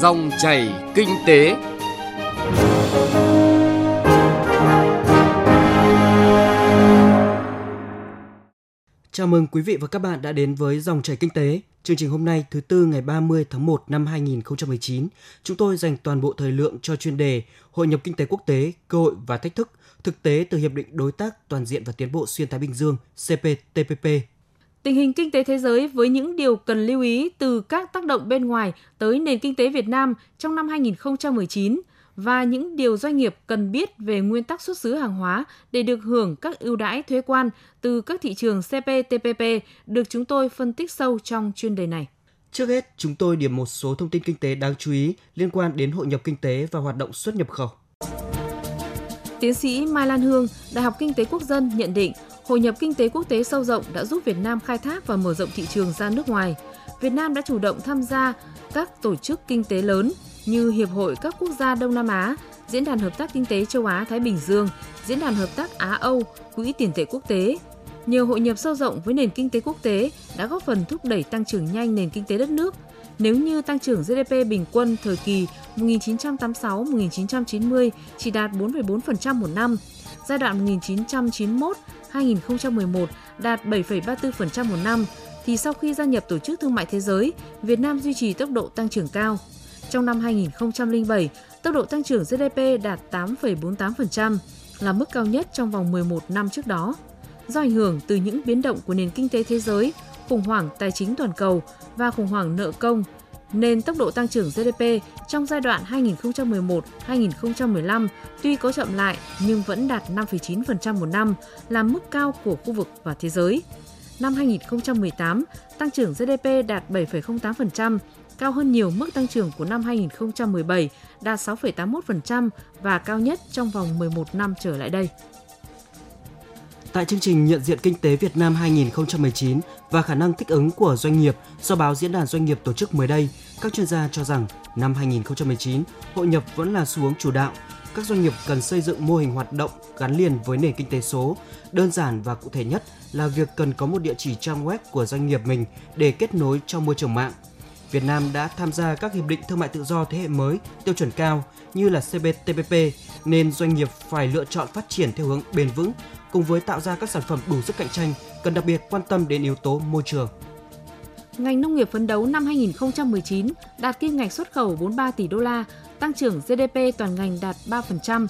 Dòng chảy kinh tế. Chào mừng quý vị và các bạn đã đến với Dòng chảy kinh tế. Chương trình hôm nay thứ tư ngày 30 tháng 1 năm 2019, chúng tôi dành toàn bộ thời lượng cho chuyên đề Hội nhập kinh tế quốc tế, cơ hội và thách thức, thực tế từ Hiệp định Đối tác Toàn diện và Tiến bộ Xuyên Thái Bình Dương CPTPP. Tình hình kinh tế thế giới với những điều cần lưu ý từ các tác động bên ngoài tới nền kinh tế Việt Nam trong năm 2019 và những điều doanh nghiệp cần biết về nguyên tắc xuất xứ hàng hóa để được hưởng các ưu đãi thuế quan từ các thị trường CPTPP được chúng tôi phân tích sâu trong chuyên đề này. Trước hết, chúng tôi điểm một số thông tin kinh tế đáng chú ý liên quan đến hội nhập kinh tế và hoạt động xuất nhập khẩu. Tiến sĩ Mai Lan Hương, Đại học Kinh tế Quốc dân nhận định hội nhập kinh tế quốc tế sâu rộng đã giúp Việt Nam khai thác và mở rộng thị trường ra nước ngoài. Việt Nam đã chủ động tham gia các tổ chức kinh tế lớn như Hiệp hội các quốc gia Đông Nam Á, Diễn đàn Hợp tác Kinh tế Châu Á Thái Bình Dương, Diễn đàn Hợp tác Á Âu, Quỹ tiền tệ quốc tế. Nhờ hội nhập sâu rộng với nền kinh tế quốc tế đã góp phần thúc đẩy tăng trưởng nhanh nền kinh tế đất nước. Nếu như tăng trưởng GDP bình quân thời kỳ 1986-1990 chỉ đạt 4,4% một năm, giai đoạn 1991-2011 đạt 7,34% một năm, thì sau khi gia nhập Tổ chức Thương mại Thế giới, Việt Nam duy trì tốc độ tăng trưởng cao. Trong năm 2007, tốc độ tăng trưởng GDP đạt 8,48%, là mức cao nhất trong vòng 11 năm trước đó. Do ảnh hưởng từ những biến động của nền kinh tế thế giới, khủng hoảng tài chính toàn cầu và khủng hoảng nợ công, nên tốc độ tăng trưởng GDP trong giai đoạn 2011-2015 tuy có chậm lại nhưng vẫn đạt 5,9% một năm, là mức cao của khu vực và thế giới. Năm 2018, tăng trưởng GDP đạt 7,08%, cao hơn nhiều mức tăng trưởng của năm 2017 đạt 6,81% và cao nhất trong vòng 11 năm trở lại đây. Tại chương trình nhận diện kinh tế Việt Nam 2019 và khả năng thích ứng của doanh nghiệp do báo Diễn đàn Doanh nghiệp tổ chức mới đây, các chuyên gia cho rằng năm 2019, hội nhập vẫn là xu hướng chủ đạo. Các doanh nghiệp cần xây dựng mô hình hoạt động gắn liền với nền kinh tế số. Đơn giản và cụ thể nhất là việc cần có một địa chỉ trang web của doanh nghiệp mình để kết nối trong môi trường mạng. Việt Nam đã tham gia các hiệp định thương mại tự do thế hệ mới, tiêu chuẩn cao như là CPTPP, nên doanh nghiệp phải lựa chọn phát triển theo hướng bền vững, cùng với tạo ra các sản phẩm đủ sức cạnh tranh, cần đặc biệt quan tâm đến yếu tố môi trường. Ngành nông nghiệp phấn đấu năm 2019 đạt kim ngạch xuất khẩu 43 tỷ đô la, tăng trưởng GDP toàn ngành đạt 3%.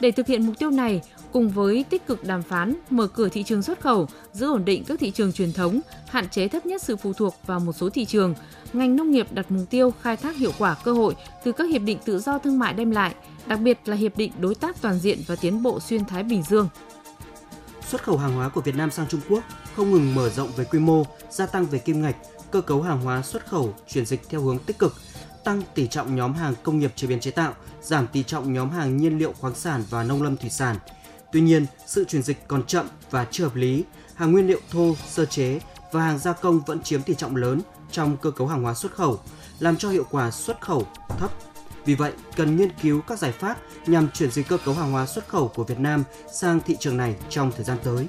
Để thực hiện mục tiêu này, cùng với tích cực đàm phán, mở cửa thị trường xuất khẩu, giữ ổn định các thị trường truyền thống, hạn chế thấp nhất sự phụ thuộc vào một số thị trường, ngành nông nghiệp đặt mục tiêu khai thác hiệu quả cơ hội từ các hiệp định tự do thương mại đem lại, đặc biệt là hiệp định đối tác toàn diện và tiến bộ xuyên Thái Bình Dương. Xuất khẩu hàng hóa của Việt Nam sang Trung Quốc không ngừng mở rộng về quy mô, gia tăng về kim ngạch, cơ cấu hàng hóa xuất khẩu chuyển dịch theo hướng tích cực, tăng tỷ trọng nhóm hàng công nghiệp chế biến chế tạo, giảm tỷ trọng nhóm hàng nhiên liệu khoáng sản và nông lâm thủy sản. Tuy nhiên, sự chuyển dịch còn chậm và chưa hợp lý, hàng nguyên liệu thô, sơ chế và hàng gia công vẫn chiếm tỷ trọng lớn trong cơ cấu hàng hóa xuất khẩu, làm cho hiệu quả xuất khẩu thấp. Vì vậy, cần nghiên cứu các giải pháp nhằm chuyển dịch cơ cấu hàng hóa xuất khẩu của Việt Nam sang thị trường này trong thời gian tới.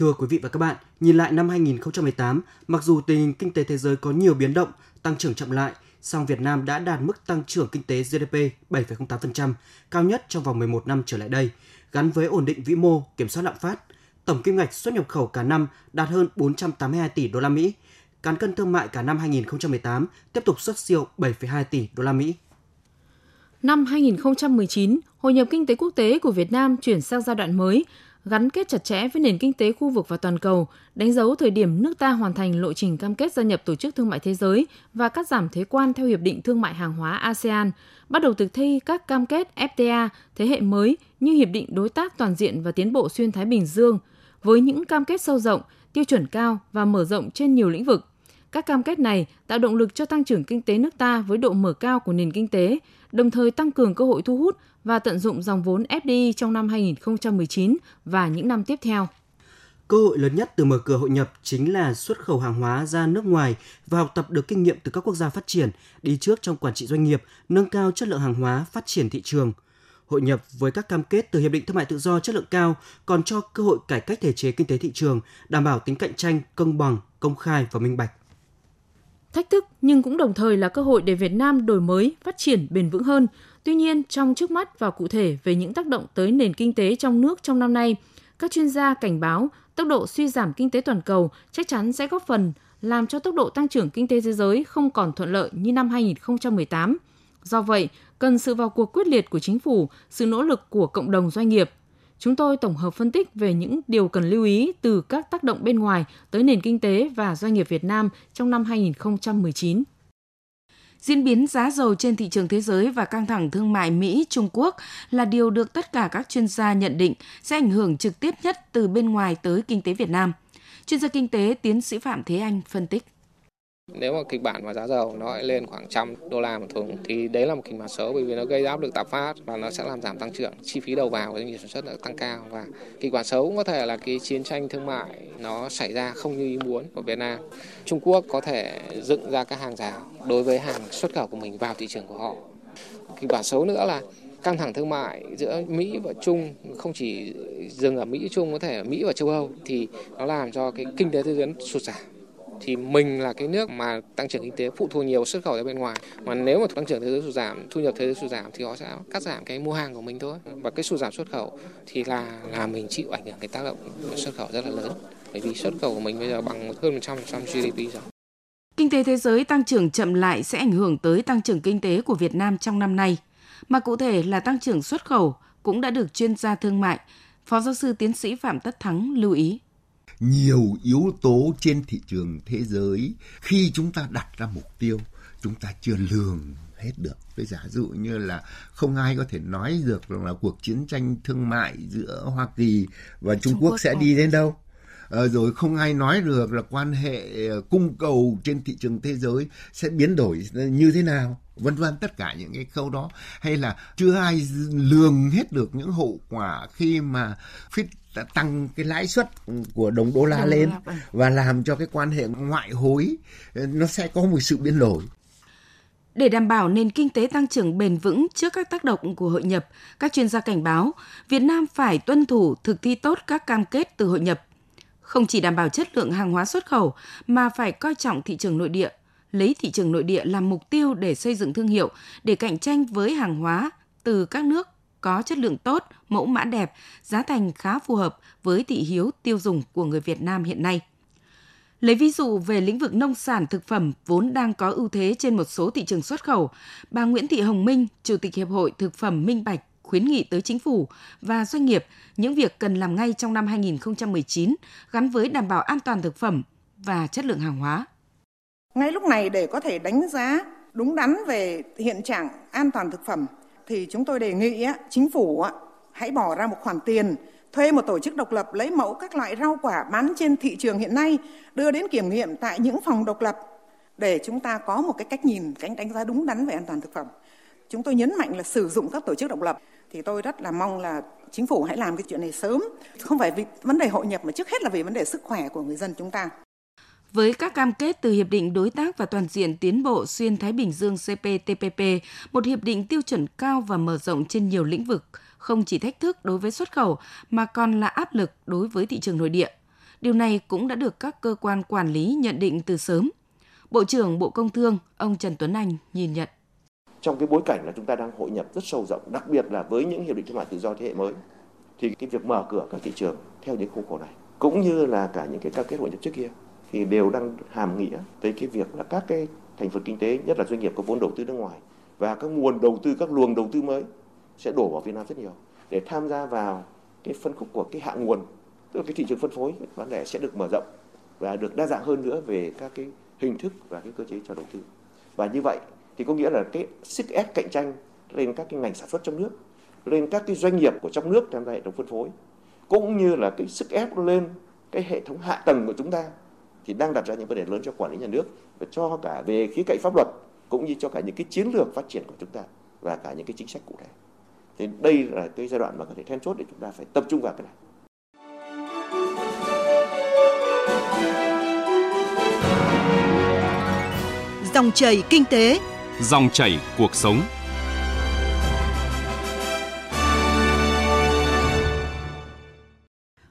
Thưa quý vị và các bạn, nhìn lại năm 2018, mặc dù tình hình kinh tế thế giới có nhiều biến động, tăng trưởng chậm lại, song Việt Nam đã đạt mức tăng trưởng kinh tế GDP 7,08%, cao nhất trong vòng 11 năm trở lại đây, gắn với ổn định vĩ mô, kiểm soát lạm phát. Tổng kim ngạch xuất nhập khẩu cả năm đạt hơn 482 tỷ đô la Mỹ. Cán cân thương mại cả năm 2018 tiếp tục xuất siêu 7,2 tỷ đô la Mỹ. Năm 2019, hội nhập kinh tế quốc tế của Việt Nam chuyển sang giai đoạn mới, gắn kết chặt chẽ với nền kinh tế khu vực và toàn cầu, đánh dấu thời điểm nước ta hoàn thành lộ trình cam kết gia nhập Tổ chức Thương mại Thế giới và cắt giảm thuế quan theo Hiệp định Thương mại Hàng hóa ASEAN, bắt đầu thực thi các cam kết FTA thế hệ mới như Hiệp định Đối tác Toàn diện và Tiến bộ Xuyên Thái Bình Dương, với những cam kết sâu rộng, tiêu chuẩn cao và mở rộng trên nhiều lĩnh vực. Các cam kết này tạo động lực cho tăng trưởng kinh tế nước ta với độ mở cao của nền kinh tế, đồng thời tăng cường cơ hội thu hút và tận dụng dòng vốn FDI trong năm 2019 và những năm tiếp theo. Cơ hội lớn nhất từ mở cửa hội nhập chính là xuất khẩu hàng hóa ra nước ngoài và học tập được kinh nghiệm từ các quốc gia phát triển, đi trước trong quản trị doanh nghiệp, nâng cao chất lượng hàng hóa, phát triển thị trường. hội nhập với các cam kết từ hiệp định thương mại tự do chất lượng cao còn cho cơ hội cải cách thể chế kinh tế thị trường, đảm bảo tính cạnh tranh công bằng, công khai và minh bạch. Thách thức nhưng cũng đồng thời là cơ hội để Việt Nam đổi mới, phát triển bền vững hơn. Tuy nhiên, trong trước mắt và cụ thể về những tác động tới nền kinh tế trong nước trong năm nay, các chuyên gia cảnh báo tốc độ suy giảm kinh tế toàn cầu chắc chắn sẽ góp phần làm cho tốc độ tăng trưởng kinh tế thế giới không còn thuận lợi như năm 2018. Do vậy, cần sự vào cuộc quyết liệt của chính phủ, sự nỗ lực của cộng đồng doanh nghiệp. Chúng tôi tổng hợp phân tích về những điều cần lưu ý từ các tác động bên ngoài tới nền kinh tế và doanh nghiệp Việt Nam trong năm 2019. Diễn biến giá dầu trên thị trường thế giới và căng thẳng thương mại Mỹ-Trung Quốc là điều được tất cả các chuyên gia nhận định sẽ ảnh hưởng trực tiếp nhất từ bên ngoài tới kinh tế Việt Nam. Chuyên gia kinh tế tiến sĩ Phạm Thế Anh phân tích. Nếu mà kịch bản và giá dầu nó lên khoảng trăm đô la một thùng thì đấy là một kịch bản xấu bởi vì nó gây áp lực lạm phát và nó sẽ làm giảm tăng trưởng, chi phí đầu vào của doanh nghiệp sản xuất là tăng cao và kịch bản xấu cũng có thể là cái chiến tranh thương mại nó xảy ra không như ý muốn của Việt Nam. Trung Quốc có thể dựng ra các hàng rào đối với hàng xuất khẩu của mình vào thị trường của họ. Kịch bản xấu nữa là căng thẳng thương mại giữa Mỹ và Trung không chỉ dừng ở Mỹ Trung có thể ở Mỹ và châu Âu thì nó làm cho cái kinh tế thế giới sụt giảm thì mình là cái nước mà tăng trưởng kinh tế phụ thuộc nhiều xuất khẩu ra bên ngoài. Mà nếu mà tăng trưởng thế giới sụt giảm thu nhập thế giới sụt giảm thì họ sẽ cắt giảm cái mua hàng của mình thôi. Và cái sụt giảm xuất khẩu thì là là mình chịu ảnh hưởng cái tác động xuất khẩu rất là lớn. Bởi vì xuất khẩu của mình bây giờ bằng hơn 100% GDP rồi. Kinh tế thế giới tăng trưởng chậm lại sẽ ảnh hưởng tới tăng trưởng kinh tế của Việt Nam trong năm nay, mà cụ thể là tăng trưởng xuất khẩu cũng đã được chuyên gia thương mại, Phó giáo sư tiến sĩ Phạm Tất Thắng lưu ý nhiều yếu tố trên thị trường thế giới. Khi chúng ta đặt ra mục tiêu chúng ta chưa lường hết được. Với giả dụ như là không ai có thể nói được rằng là cuộc chiến tranh thương mại giữa Hoa Kỳ và Trung, Trung Quốc, Quốc sẽ đi đến đâu. À, rồi không ai nói được là quan hệ ờ, cung cầu trên thị trường thế giới sẽ biến đổi như thế nào vân vân tất cả những cái câu đó. Hay là chưa ai lường hết được những hậu quả khi mà tăng cái lãi suất của đồng đô la đồng lên vâng. và làm cho cái quan hệ ngoại hối ờ, nó sẽ có một sự biến đổi để đảm bảo nền kinh tế tăng trưởng bền vững trước các tác động của hội nhập, các chuyên gia cảnh báo Việt Nam phải tuân thủ thực thi tốt các cam kết từ hội nhập. Không chỉ đảm bảo chất lượng hàng hóa xuất khẩu mà phải coi trọng thị trường nội địa, lấy thị trường nội địa làm mục tiêu để xây dựng thương hiệu, để cạnh tranh với hàng hóa từ các nước có chất lượng tốt, mẫu mã đẹp, giá thành khá phù hợp với thị hiếu tiêu dùng của người Việt Nam hiện nay. Lấy ví dụ về lĩnh vực nông sản thực phẩm vốn đang có ưu thế trên một số thị trường xuất khẩu, bà Nguyễn Thị Hồng Minh, Chủ tịch Hiệp hội Thực phẩm Minh Bạch khuyến nghị tới chính phủ và doanh nghiệp những việc cần làm ngay trong năm 2019 gắn với đảm bảo an toàn thực phẩm và chất lượng hàng hóa. Ngay lúc này để có thể đánh giá đúng đắn về hiện trạng an toàn thực phẩm thì chúng tôi đề nghị chính phủ hãy bỏ ra một khoản tiền, thuê một tổ chức độc lập lấy mẫu các loại rau quả bán trên thị trường hiện nay, đưa đến kiểm nghiệm tại những phòng độc lập, để chúng ta có một cái cách nhìn cách đánh giá đúng đắn về an toàn thực phẩm. Chúng tôi nhấn mạnh là sử dụng các tổ chức độc lập, thì tôi rất là mong là chính phủ hãy làm cái chuyện này sớm, không phải vì vấn đề hội nhập mà trước hết là vì vấn đề sức khỏe của người dân chúng ta với các cam kết từ Hiệp định Đối tác và Toàn diện Tiến bộ Xuyên Thái Bình Dương CPTPP, một hiệp định tiêu chuẩn cao và mở rộng trên nhiều lĩnh vực, không chỉ thách thức đối với xuất khẩu mà còn là áp lực đối với thị trường nội địa. Điều này cũng đã được các cơ quan quản lý nhận định từ sớm. Bộ trưởng Bộ Công Thương, ông Trần Tuấn Anh nhìn nhận. Trong cái bối cảnh là chúng ta đang hội nhập rất sâu rộng, đặc biệt là với những hiệp định thương mại tự do thế hệ mới, thì cái việc mở cửa các thị trường theo những khuôn khổ này, cũng như là cả những cái cam kết hội nhập trước kia, thì đều đang hàm nghĩa tới cái việc là các cái thành phần kinh tế, nhất là doanh nghiệp có vốn đầu tư nước ngoài và các nguồn đầu tư, các luồng đầu tư mới sẽ đổ vào Việt Nam rất nhiều. Để tham gia vào cái phân khúc của cái hạ nguồn tức là cái thị trường phân phối bán lẻ sẽ được mở rộng và được đa dạng hơn nữa về các cái hình thức và cái cơ chế cho đầu tư. Và như vậy thì có nghĩa là cái sức ép cạnh tranh lên các cái ngành sản xuất trong nước lên các cái doanh nghiệp của trong nước tham gia hệ thống phân phối cũng như là cái sức ép lên cái hệ thống hạ tầng của chúng ta thì đang đặt ra những vấn đề lớn cho quản lý nhà nước và cho cả về khía cạnh pháp luật cũng như cho cả những cái chiến lược phát triển của chúng ta và cả những cái chính sách cụ thể. Thì đây là cái giai đoạn mà có thể then chốt để chúng ta phải tập trung vào cái này. Dòng chảy kinh tế, dòng chảy cuộc sống.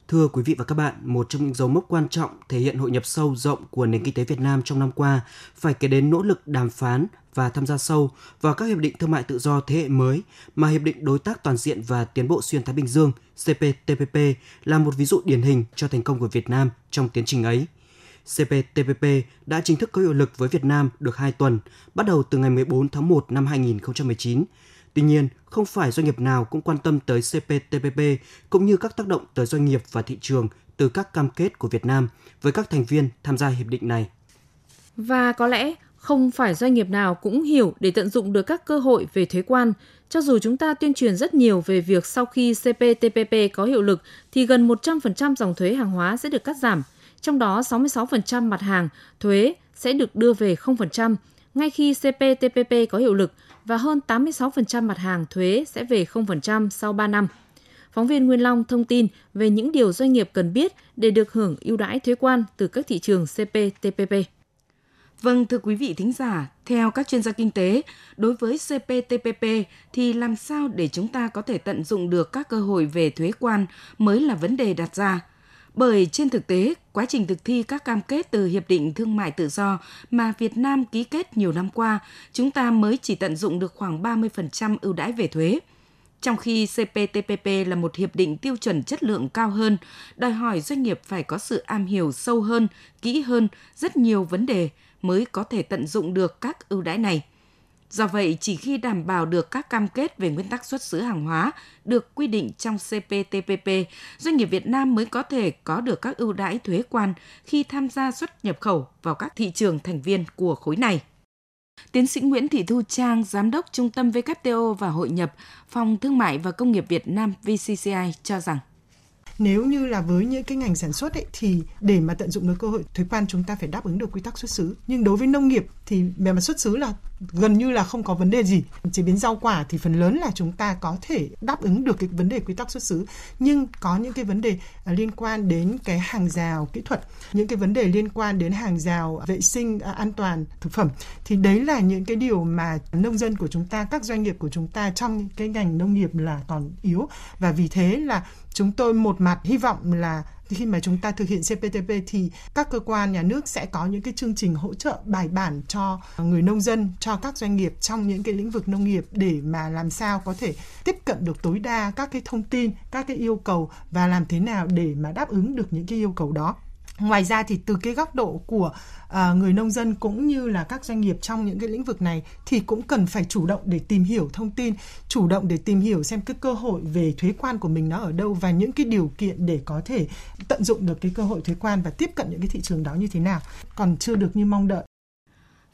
Thưa quý vị và các bạn, một trong những dấu mốc quan trọng thể hiện hội nhập sâu rộng của nền kinh tế Việt Nam trong năm qua phải kể đến nỗ lực đàm phán và tham gia sâu vào các hiệp định thương mại tự do thế hệ mới mà Hiệp định Đối tác Toàn diện và Tiến bộ Xuyên Thái Bình Dương CPTPP là một ví dụ điển hình cho thành công của Việt Nam trong tiến trình ấy. CPTPP đã chính thức có hiệu lực với Việt Nam được 2 tuần, bắt đầu từ ngày 14 tháng 1 năm 2019. Tuy nhiên, không phải doanh nghiệp nào cũng quan tâm tới CPTPP cũng như các tác động tới doanh nghiệp và thị trường từ các cam kết của Việt Nam với các thành viên tham gia hiệp định này. Và có lẽ không phải doanh nghiệp nào cũng hiểu để tận dụng được các cơ hội về thuế quan. Cho dù chúng ta tuyên truyền rất nhiều về việc sau khi CPTPP có hiệu lực thì gần 100% dòng thuế hàng hóa sẽ được cắt giảm, trong đó 66% mặt hàng thuế sẽ được đưa về 0% ngay khi CPTPP có hiệu lực và hơn 86% mặt hàng thuế sẽ về 0% sau 3 năm. Phóng viên Nguyên Long thông tin về những điều doanh nghiệp cần biết để được hưởng ưu đãi thuế quan từ các thị trường CPTPP. Vâng, thưa quý vị thính giả, theo các chuyên gia kinh tế, đối với CPTPP thì làm sao để chúng ta có thể tận dụng được các cơ hội về thuế quan mới là vấn đề đặt ra. Bởi trên thực tế, quá trình thực thi các cam kết từ Hiệp định Thương mại Tự do mà Việt Nam ký kết nhiều năm qua, chúng ta mới chỉ tận dụng được khoảng 30% ưu đãi về thuế. Trong khi CPTPP là một hiệp định tiêu chuẩn chất lượng cao hơn, đòi hỏi doanh nghiệp phải có sự am hiểu sâu hơn, kỹ hơn rất nhiều vấn đề mới có thể tận dụng được các ưu đãi này. Do vậy, chỉ khi đảm bảo được các cam kết về nguyên tắc xuất xứ hàng hóa được quy định trong CPTPP, doanh nghiệp Việt Nam mới có thể có được các ưu đãi thuế quan khi tham gia xuất nhập khẩu vào các thị trường thành viên của khối này. Tiến sĩ Nguyễn Thị Thu Trang, Giám đốc Trung tâm WTO và Hội nhập, Phòng Thương mại và Công nghiệp Việt Nam VCCI cho rằng nếu như là với những cái ngành sản xuất ấy, thì để mà tận dụng được cơ hội thuế quan chúng ta phải đáp ứng được quy tắc xuất xứ nhưng đối với nông nghiệp thì về mặt xuất xứ là gần như là không có vấn đề gì. Chế biến rau quả thì phần lớn là chúng ta có thể đáp ứng được cái vấn đề quy tắc xuất xứ. Nhưng có những cái vấn đề à, liên quan đến cái hàng rào kỹ thuật, những cái vấn đề liên quan đến hàng rào vệ sinh à, an toàn thực phẩm thì đấy là những cái điều mà nông dân của chúng ta, các doanh nghiệp của chúng ta trong cái ngành nông nghiệp là còn yếu. Và vì thế là chúng tôi một mặt hy vọng là khi mà chúng ta thực hiện CPTP thì các cơ quan nhà nước sẽ có những cái chương trình hỗ trợ bài bản cho người nông dân, cho các doanh nghiệp trong những cái lĩnh vực nông nghiệp để mà làm sao có thể tiếp cận được tối đa các cái thông tin, các cái yêu cầu và làm thế nào để mà đáp ứng được những cái yêu cầu đó. Ngoài ra thì từ cái góc độ của à, người nông dân cũng như là các doanh nghiệp trong những cái lĩnh vực này thì cũng cần phải chủ động để tìm hiểu thông tin, chủ động để tìm hiểu xem cái cơ hội về thuế quan của mình nó ở đâu và những cái điều kiện để có thể tận dụng được cái cơ hội thuế quan và tiếp cận những cái thị trường đó như thế nào. Còn chưa được như mong đợi.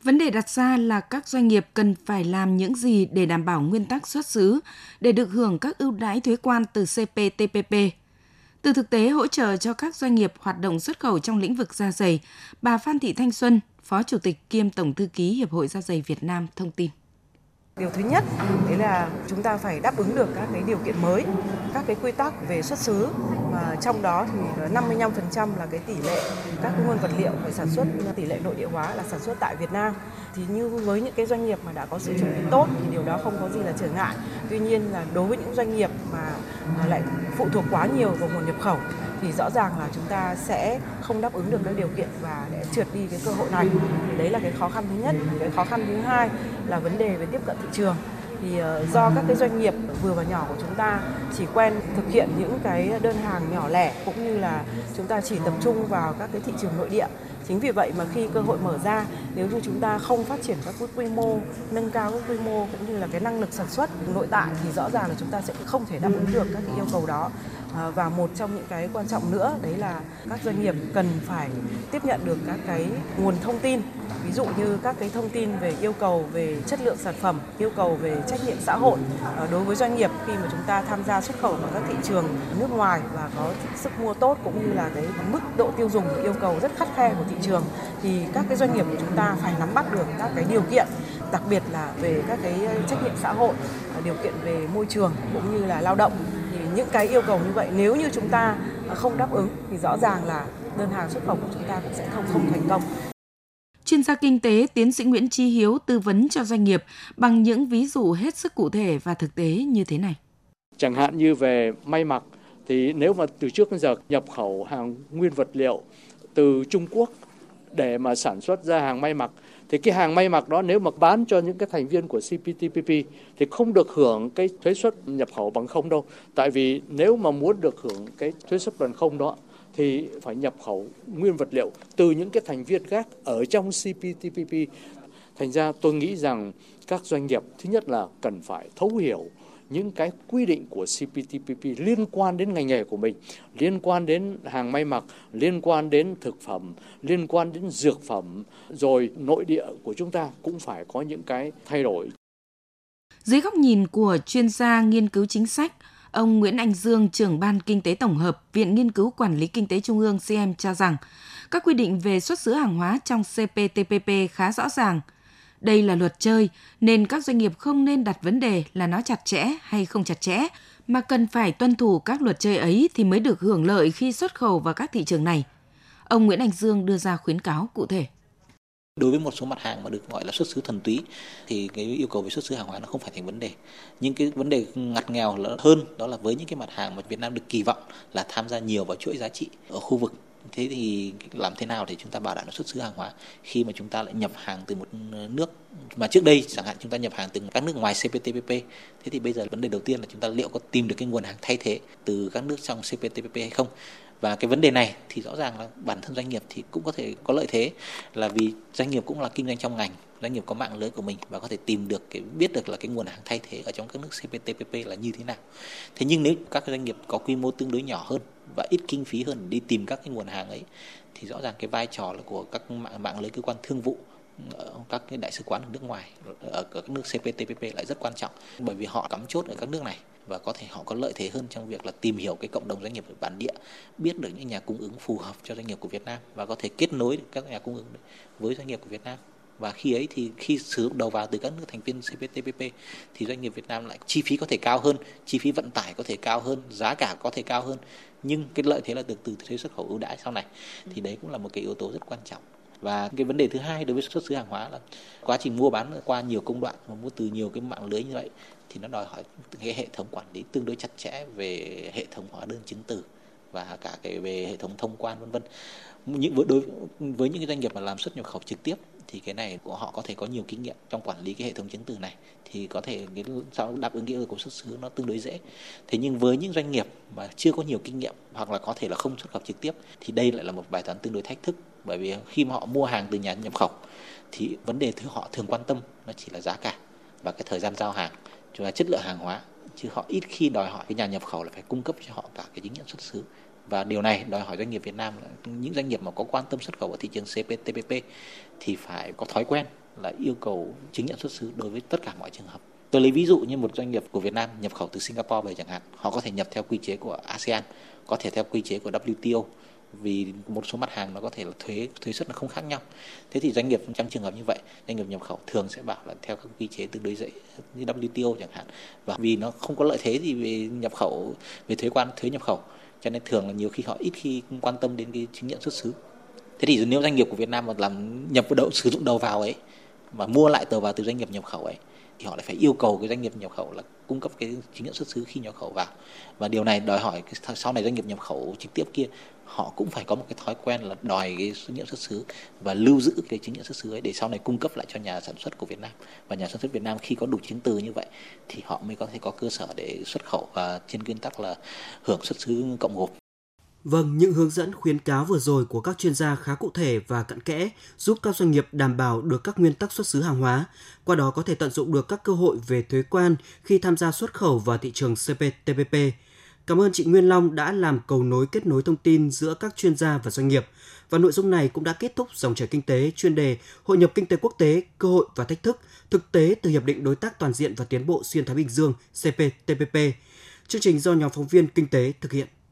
Vấn đề đặt ra là các doanh nghiệp cần phải làm những gì để đảm bảo nguyên tắc xuất xứ để được hưởng các ưu đãi thuế quan từ CPTPP từ thực tế hỗ trợ cho các doanh nghiệp hoạt động xuất khẩu trong lĩnh vực da dày, bà Phan Thị Thanh Xuân, Phó Chủ tịch kiêm Tổng Thư ký Hiệp hội Da dày Việt Nam thông tin. Điều thứ nhất đấy là chúng ta phải đáp ứng được các cái điều kiện mới, các cái quy tắc về xuất xứ mà trong đó thì 55% là cái tỷ lệ các cái nguyên vật liệu phải sản xuất tỷ lệ nội địa hóa là sản xuất tại Việt Nam. Thì như với những cái doanh nghiệp mà đã có sự chuẩn bị tốt thì điều đó không có gì là trở ngại. Tuy nhiên là đối với những doanh nghiệp mà lại phụ thuộc quá nhiều vào nguồn nhập khẩu, thì rõ ràng là chúng ta sẽ không đáp ứng được các điều kiện và để trượt đi cái cơ hội này. Thì đấy là cái khó khăn thứ nhất. Cái khó khăn thứ hai là vấn đề về tiếp cận thị trường thì ờ, do các cái doanh nghiệp vừa và nhỏ của chúng ta chỉ quen thực hiện những cái đơn hàng nhỏ lẻ, cũng như là chúng ta chỉ tập trung vào các cái thị trường nội địa chính vì vậy mà khi cơ hội mở ra nếu như chúng ta không phát triển các quy mô nâng cao các quy mô cũng như là cái năng lực sản xuất nội tại thì rõ ràng là chúng ta sẽ không thể đáp ứng được các cái yêu cầu đó. À, và một trong những cái quan trọng nữa đấy là các doanh nghiệp cần phải tiếp nhận được các cái nguồn thông tin. Ví dụ như các cái thông tin về yêu cầu về chất lượng sản phẩm yêu cầu về trách nhiệm xã hội. À, đối với doanh nghiệp khi mà chúng ta tham gia xuất khẩu vào các thị trường nước ngoài và có sức mua tốt cũng như là cái mức độ tiêu dùng yêu cầu rất khắt khe của thị trường thì các cái doanh nghiệp của chúng ta phải nắm bắt được các cái điều kiện đặc biệt là về các cái trách nhiệm xã hội à, điều kiện về môi trường cũng như là lao động những cái yêu cầu như vậy nếu như chúng ta không đáp ứng thì rõ ràng là đơn hàng xuất khẩu của chúng ta cũng sẽ không không thành công. Chuyên gia kinh tế tiến sĩ Nguyễn Chi Hiếu tư vấn cho doanh nghiệp bằng những ví dụ hết sức cụ thể và thực tế như thế này. Chẳng hạn như về may mặc Thì nếu mà từ trước đến giờ nhập khẩu hàng nguyên vật liệu từ Trung Quốc để mà sản xuất ra hàng may mặc thì cái hàng may mặc đó nếu mà bán cho những cái thành viên của CPTPP thì không được hưởng cái thuế suất nhập khẩu bằng không đâu. Tại vì nếu mà muốn được hưởng cái thuế suất bằng không đó thì phải nhập khẩu nguyên vật liệu từ những cái thành viên khác ở trong CPTPP. Thành ra tôi nghĩ rằng các doanh nghiệp, thứ nhất là cần phải thấu hiểu những cái quy định của CPTPP liên quan đến ngành nghề của mình, liên quan đến hàng may mặc, liên quan đến thực phẩm, liên quan đến dược phẩm, rồi nội địa của chúng ta cũng phải có những cái thay đổi. Dưới góc nhìn của chuyên gia nghiên cứu chính sách, ông Nguyễn Anh Dương, trưởng ban kinh tế tổng hợp, Viện Nghiên cứu Quản lý Kinh tế Trung ương CM cho rằng, các quy định về xuất xứ hàng hóa trong CPTPP khá rõ ràng – đây là luật chơi nên các doanh nghiệp không nên đặt vấn đề là nó chặt chẽ hay không chặt chẽ, mà cần phải tuân thủ các luật chơi ấy thì mới được hưởng lợi khi xuất khẩu vào các thị trường này. Ông Nguyễn Anh Dương đưa ra khuyến cáo cụ thể. Đối với một số mặt hàng mà được gọi là xuất xứ thuần túy thì cái yêu cầu về xuất xứ hàng hóa nó không phải thành vấn đề. Nhưng cái vấn đề ngặt nghèo hơn đó là với những cái mặt hàng mà Việt Nam được kỳ vọng là tham gia nhiều vào chuỗi giá trị ở khu vực thế thì làm thế nào để chúng ta bảo đảm xuất xứ hàng hóa khi mà chúng ta lại nhập hàng từ một nước mà trước đây chẳng hạn chúng ta nhập hàng từ các nước ngoài CPTPP thế thì bây giờ vấn đề đầu tiên là chúng ta liệu có tìm được cái nguồn hàng thay thế từ các nước trong CPTPP hay không? Và cái vấn đề này thì rõ ràng là bản thân doanh nghiệp thì cũng có thể có lợi thế là vì doanh nghiệp cũng là kinh doanh trong ngành doanh nghiệp có mạng lưới của mình và có thể tìm được cái biết được là cái nguồn hàng thay thế ở trong các nước CPTPP là như thế nào. Thế nhưng nếu các doanh nghiệp có quy mô tương đối nhỏ hơn và ít kinh phí hơn đi tìm các cái nguồn hàng ấy thì rõ ràng cái vai trò là của các mạng, mạng lưới cơ quan thương vụ ờ, các cái đại sứ quán ở nước ngoài ở các nước CPTPP lại rất quan trọng bởi vì họ cắm chốt ở các nước này và có thể họ có lợi thế hơn trong việc là tìm hiểu cái cộng đồng doanh nghiệp ở bản địa, biết được những nhà cung ứng phù hợp cho doanh nghiệp của Việt Nam và có thể kết nối được các nhà cung ứng với doanh nghiệp của Việt Nam và khi ấy thì khi sử dụng đầu vào từ các nước thành viên CPTPP thì doanh nghiệp Việt Nam lại chi phí có thể cao hơn, chi phí vận tải có thể cao hơn, giá cả có thể cao hơn. Nhưng cái lợi thế là được từ thuế xuất khẩu ưu đãi sau này. Thì đấy cũng là một cái yếu tố rất quan trọng. Và cái vấn đề thứ hai đối với xuất xứ hàng hóa là quá trình mua bán qua nhiều công đoạn mà mua từ nhiều cái mạng lưới như vậy thì nó đòi hỏi cái hệ thống quản lý tương đối chặt chẽ về hệ thống hóa đơn chứng từ và cả cái về hệ thống thông quan vân vân. Những với đối với những cái doanh nghiệp mà làm xuất nhập khẩu trực tiếp thì cái này của họ có thể có nhiều kinh nghiệm trong quản lý cái hệ thống chứng từ này. Thì có thể cái sao đáp ứng cái yêu cầu xuất xứ nó tương đối dễ. Thế nhưng với những doanh nghiệp mà chưa có nhiều kinh nghiệm hoặc là có thể là không xuất khẩu trực tiếp, thì đây lại là một bài toán tương đối thách thức. Bởi vì khi mà họ mua hàng từ nhà nhập khẩu, thì vấn đề thứ họ thường quan tâm nó chỉ là giá cả và cái thời gian giao hàng và chất lượng hàng hóa. Chứ họ ít khi đòi hỏi cái nhà nhập khẩu là phải cung cấp cho họ cả cái chứng nhận xuất xứ và điều này đòi hỏi doanh nghiệp Việt Nam những doanh nghiệp mà có quan tâm xuất khẩu ở thị trường CPTPP thì phải có thói quen là yêu cầu chứng nhận xuất xứ đối với tất cả mọi trường hợp. Tôi lấy ví dụ như một doanh nghiệp của Việt Nam nhập khẩu từ Singapore về chẳng hạn, họ có thể nhập theo quy chế của ASEAN, có thể theo quy chế của WTO vì một số mặt hàng nó có thể là thuế thuế suất nó không khác nhau thế thì doanh nghiệp trong trường hợp như vậy doanh nghiệp nhập khẩu thường sẽ bảo là theo các quy chế tương đối dễ như WTO chẳng hạn và vì nó không có lợi thế gì về nhập khẩu về thuế quan thuế nhập khẩu cho nên thường là nhiều khi họ ít khi quan tâm đến cái chứng nhận xuất xứ. Thế thì nếu doanh nghiệp của Việt Nam mà làm nhập đậu sử dụng đầu vào ấy, mà mua lại tờ vào từ doanh nghiệp nhập khẩu ấy thì họ lại phải yêu cầu cái doanh nghiệp nhập khẩu là cung cấp cái chứng nhận xuất xứ khi nhập khẩu vào. Và điều này đòi hỏi sau này doanh nghiệp nhập khẩu trực tiếp kia, họ cũng phải có một cái thói quen là đòi cái chứng nhận xuất xứ và lưu giữ cái chứng nhận xuất xứ ấy để sau này cung cấp lại cho nhà sản xuất của Việt Nam. Và nhà sản xuất Việt Nam khi có đủ chứng từ như vậy thì họ mới có thể có cơ sở để xuất khẩu và trên nguyên tắc là hưởng xuất xứ cộng gộp. Vâng, những hướng dẫn khuyến cáo vừa rồi của các chuyên gia khá cụ thể và cặn kẽ, giúp các doanh nghiệp đảm bảo được các nguyên tắc xuất xứ hàng hóa, qua đó có thể tận dụng được các cơ hội về thuế quan khi tham gia xuất khẩu vào thị trường CPTPP. Cảm ơn chị Nguyên Long đã làm cầu nối kết nối thông tin giữa các chuyên gia và doanh nghiệp. Và nội dung này cũng đã kết thúc dòng chảy kinh tế chuyên đề Hội nhập kinh tế quốc tế, cơ hội và thách thức, thực tế từ Hiệp định Đối tác Toàn diện và Tiến bộ Xuyên Thái Bình Dương CPTPP. Chương trình do nhóm phóng viên kinh tế thực hiện.